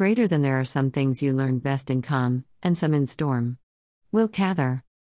Greater than there are some things you learn best in calm, and some in storm. Will Cather.